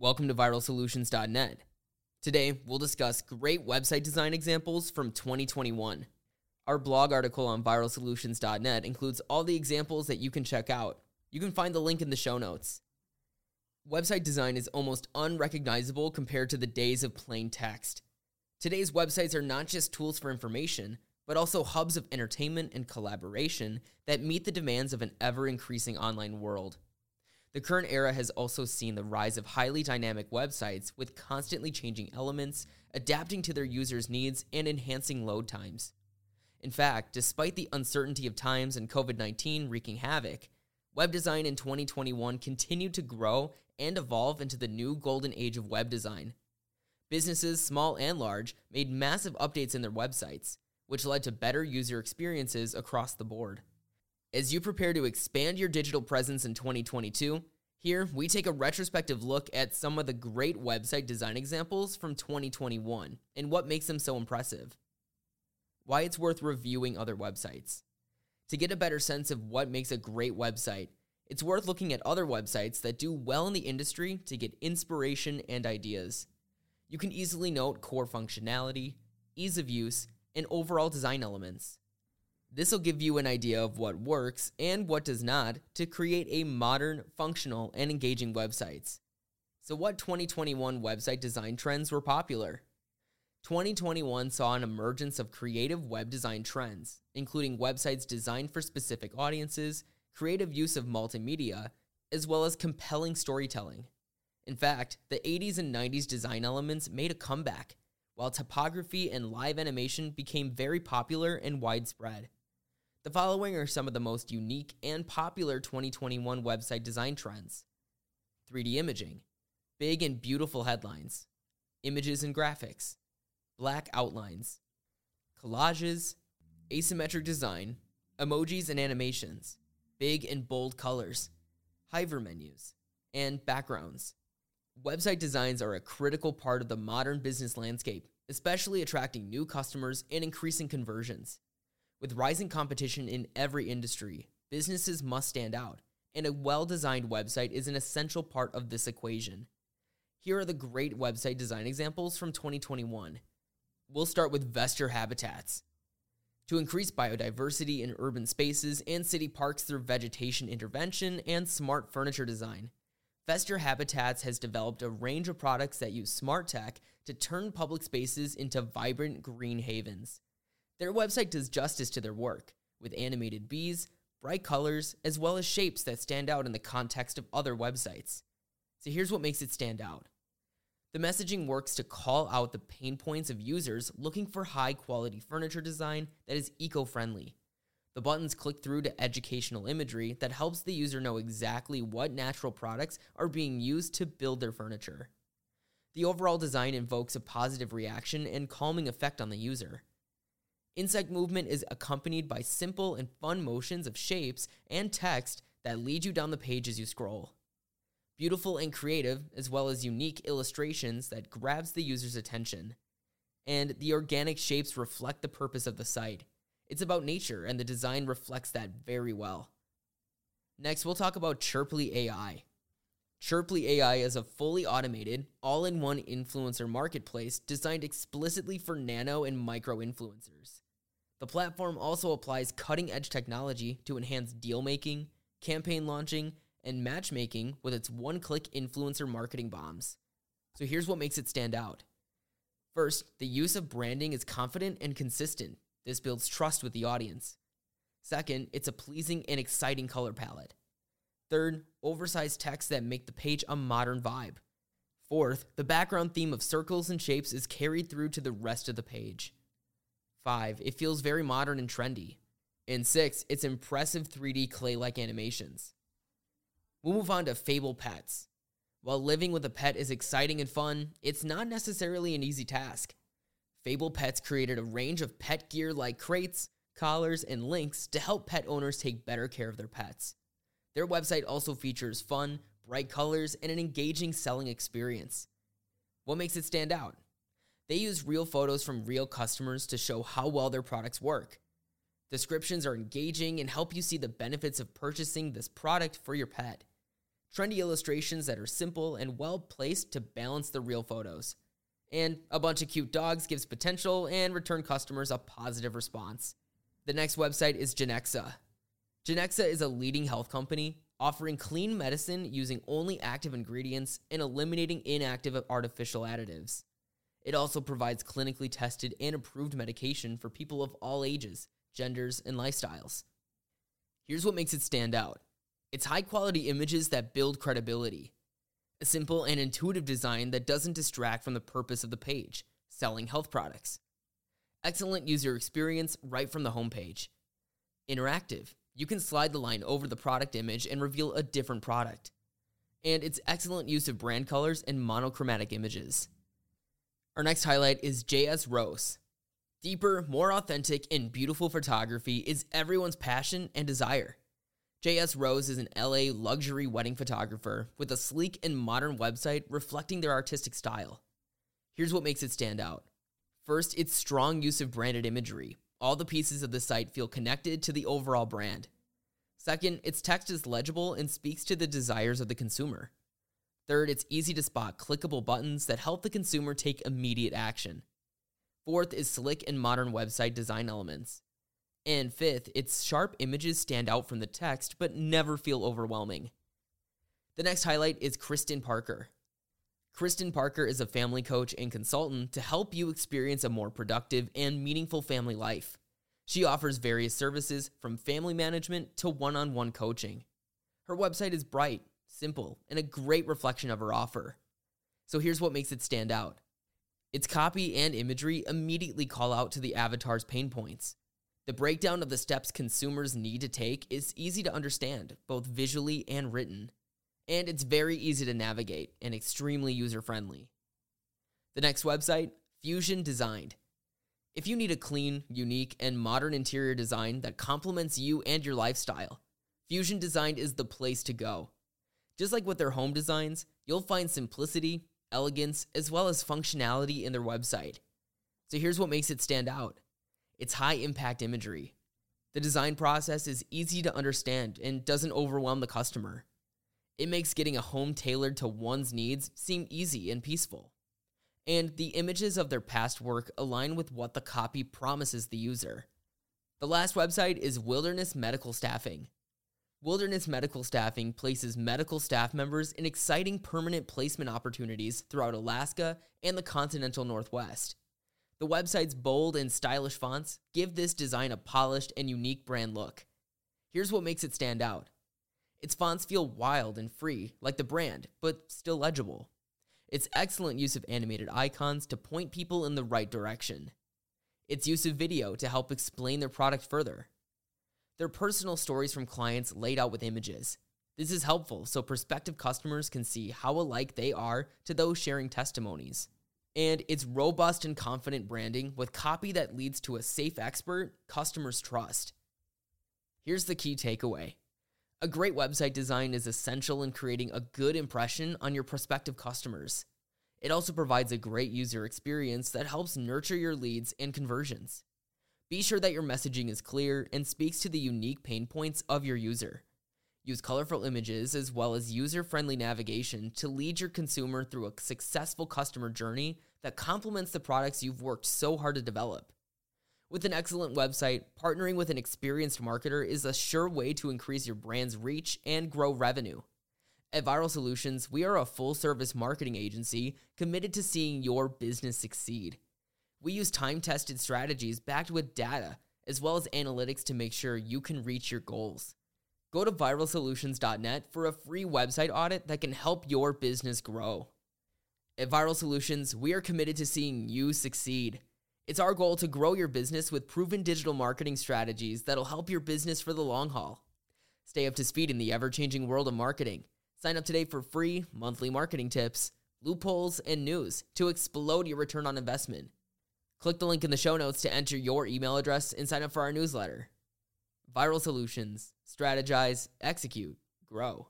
Welcome to viralsolutions.net. Today, we'll discuss great website design examples from 2021. Our blog article on viralsolutions.net includes all the examples that you can check out. You can find the link in the show notes. Website design is almost unrecognizable compared to the days of plain text. Today's websites are not just tools for information, but also hubs of entertainment and collaboration that meet the demands of an ever increasing online world. The current era has also seen the rise of highly dynamic websites with constantly changing elements, adapting to their users' needs, and enhancing load times. In fact, despite the uncertainty of times and COVID 19 wreaking havoc, web design in 2021 continued to grow and evolve into the new golden age of web design. Businesses, small and large, made massive updates in their websites, which led to better user experiences across the board. As you prepare to expand your digital presence in 2022, here we take a retrospective look at some of the great website design examples from 2021 and what makes them so impressive. Why it's worth reviewing other websites. To get a better sense of what makes a great website, it's worth looking at other websites that do well in the industry to get inspiration and ideas. You can easily note core functionality, ease of use, and overall design elements. This will give you an idea of what works and what does not to create a modern, functional, and engaging websites. So, what 2021 website design trends were popular? 2021 saw an emergence of creative web design trends, including websites designed for specific audiences, creative use of multimedia, as well as compelling storytelling. In fact, the 80s and 90s design elements made a comeback, while typography and live animation became very popular and widespread. The following are some of the most unique and popular 2021 website design trends 3D imaging, big and beautiful headlines, images and graphics, black outlines, collages, asymmetric design, emojis and animations, big and bold colors, hypermenus, and backgrounds. Website designs are a critical part of the modern business landscape, especially attracting new customers and increasing conversions. With rising competition in every industry, businesses must stand out, and a well designed website is an essential part of this equation. Here are the great website design examples from 2021. We'll start with Vestor Habitats. To increase biodiversity in urban spaces and city parks through vegetation intervention and smart furniture design, Vestor Habitats has developed a range of products that use smart tech to turn public spaces into vibrant green havens. Their website does justice to their work, with animated bees, bright colors, as well as shapes that stand out in the context of other websites. So here's what makes it stand out. The messaging works to call out the pain points of users looking for high quality furniture design that is eco friendly. The buttons click through to educational imagery that helps the user know exactly what natural products are being used to build their furniture. The overall design invokes a positive reaction and calming effect on the user. Insect movement is accompanied by simple and fun motions of shapes and text that lead you down the page as you scroll. Beautiful and creative, as well as unique illustrations that grabs the user's attention. And the organic shapes reflect the purpose of the site. It's about nature, and the design reflects that very well. Next, we'll talk about Chirpley AI. Chirpley AI is a fully automated, all in one influencer marketplace designed explicitly for nano and micro influencers. The platform also applies cutting edge technology to enhance deal making, campaign launching, and matchmaking with its one click influencer marketing bombs. So here's what makes it stand out. First, the use of branding is confident and consistent. This builds trust with the audience. Second, it's a pleasing and exciting color palette. Third, oversized text that make the page a modern vibe. Fourth, the background theme of circles and shapes is carried through to the rest of the page. 5. It feels very modern and trendy. And 6. It's impressive 3D clay like animations. We'll move on to Fable Pets. While living with a pet is exciting and fun, it's not necessarily an easy task. Fable Pets created a range of pet gear like crates, collars, and links to help pet owners take better care of their pets. Their website also features fun, bright colors, and an engaging selling experience. What makes it stand out? They use real photos from real customers to show how well their products work. Descriptions are engaging and help you see the benefits of purchasing this product for your pet. trendy illustrations that are simple and well placed to balance the real photos. And a bunch of cute dogs gives potential and return customers a positive response. The next website is Genexa. Genexa is a leading health company offering clean medicine using only active ingredients and eliminating inactive artificial additives. It also provides clinically tested and approved medication for people of all ages, genders, and lifestyles. Here's what makes it stand out it's high quality images that build credibility, a simple and intuitive design that doesn't distract from the purpose of the page selling health products. Excellent user experience right from the homepage. Interactive. You can slide the line over the product image and reveal a different product. And its excellent use of brand colors and monochromatic images. Our next highlight is JS Rose. Deeper, more authentic, and beautiful photography is everyone's passion and desire. JS Rose is an LA luxury wedding photographer with a sleek and modern website reflecting their artistic style. Here's what makes it stand out. First, its strong use of branded imagery. All the pieces of the site feel connected to the overall brand. Second, its text is legible and speaks to the desires of the consumer. Third, it's easy to spot clickable buttons that help the consumer take immediate action. Fourth is slick and modern website design elements. And fifth, its sharp images stand out from the text but never feel overwhelming. The next highlight is Kristen Parker. Kristen Parker is a family coach and consultant to help you experience a more productive and meaningful family life. She offers various services from family management to one on one coaching. Her website is bright, simple, and a great reflection of her offer. So here's what makes it stand out its copy and imagery immediately call out to the avatar's pain points. The breakdown of the steps consumers need to take is easy to understand, both visually and written, and it's very easy to navigate and extremely user friendly. The next website, Fusion Designed. If you need a clean, unique, and modern interior design that complements you and your lifestyle, Fusion Designed is the place to go. Just like with their home designs, you'll find simplicity, elegance, as well as functionality in their website. So here's what makes it stand out it's high impact imagery. The design process is easy to understand and doesn't overwhelm the customer. It makes getting a home tailored to one's needs seem easy and peaceful. And the images of their past work align with what the copy promises the user. The last website is Wilderness Medical Staffing. Wilderness Medical Staffing places medical staff members in exciting permanent placement opportunities throughout Alaska and the continental Northwest. The website's bold and stylish fonts give this design a polished and unique brand look. Here's what makes it stand out its fonts feel wild and free, like the brand, but still legible. Its excellent use of animated icons to point people in the right direction. Its use of video to help explain their product further. Their personal stories from clients laid out with images. This is helpful so prospective customers can see how alike they are to those sharing testimonies and it's robust and confident branding with copy that leads to a safe expert customers trust. Here's the key takeaway a great website design is essential in creating a good impression on your prospective customers. It also provides a great user experience that helps nurture your leads and conversions. Be sure that your messaging is clear and speaks to the unique pain points of your user. Use colorful images as well as user friendly navigation to lead your consumer through a successful customer journey that complements the products you've worked so hard to develop. With an excellent website, partnering with an experienced marketer is a sure way to increase your brand's reach and grow revenue. At Viral Solutions, we are a full service marketing agency committed to seeing your business succeed. We use time tested strategies backed with data, as well as analytics to make sure you can reach your goals. Go to viralsolutions.net for a free website audit that can help your business grow. At Viral Solutions, we are committed to seeing you succeed. It's our goal to grow your business with proven digital marketing strategies that'll help your business for the long haul. Stay up to speed in the ever changing world of marketing. Sign up today for free monthly marketing tips, loopholes, and news to explode your return on investment. Click the link in the show notes to enter your email address and sign up for our newsletter. Viral Solutions. Strategize, execute, grow.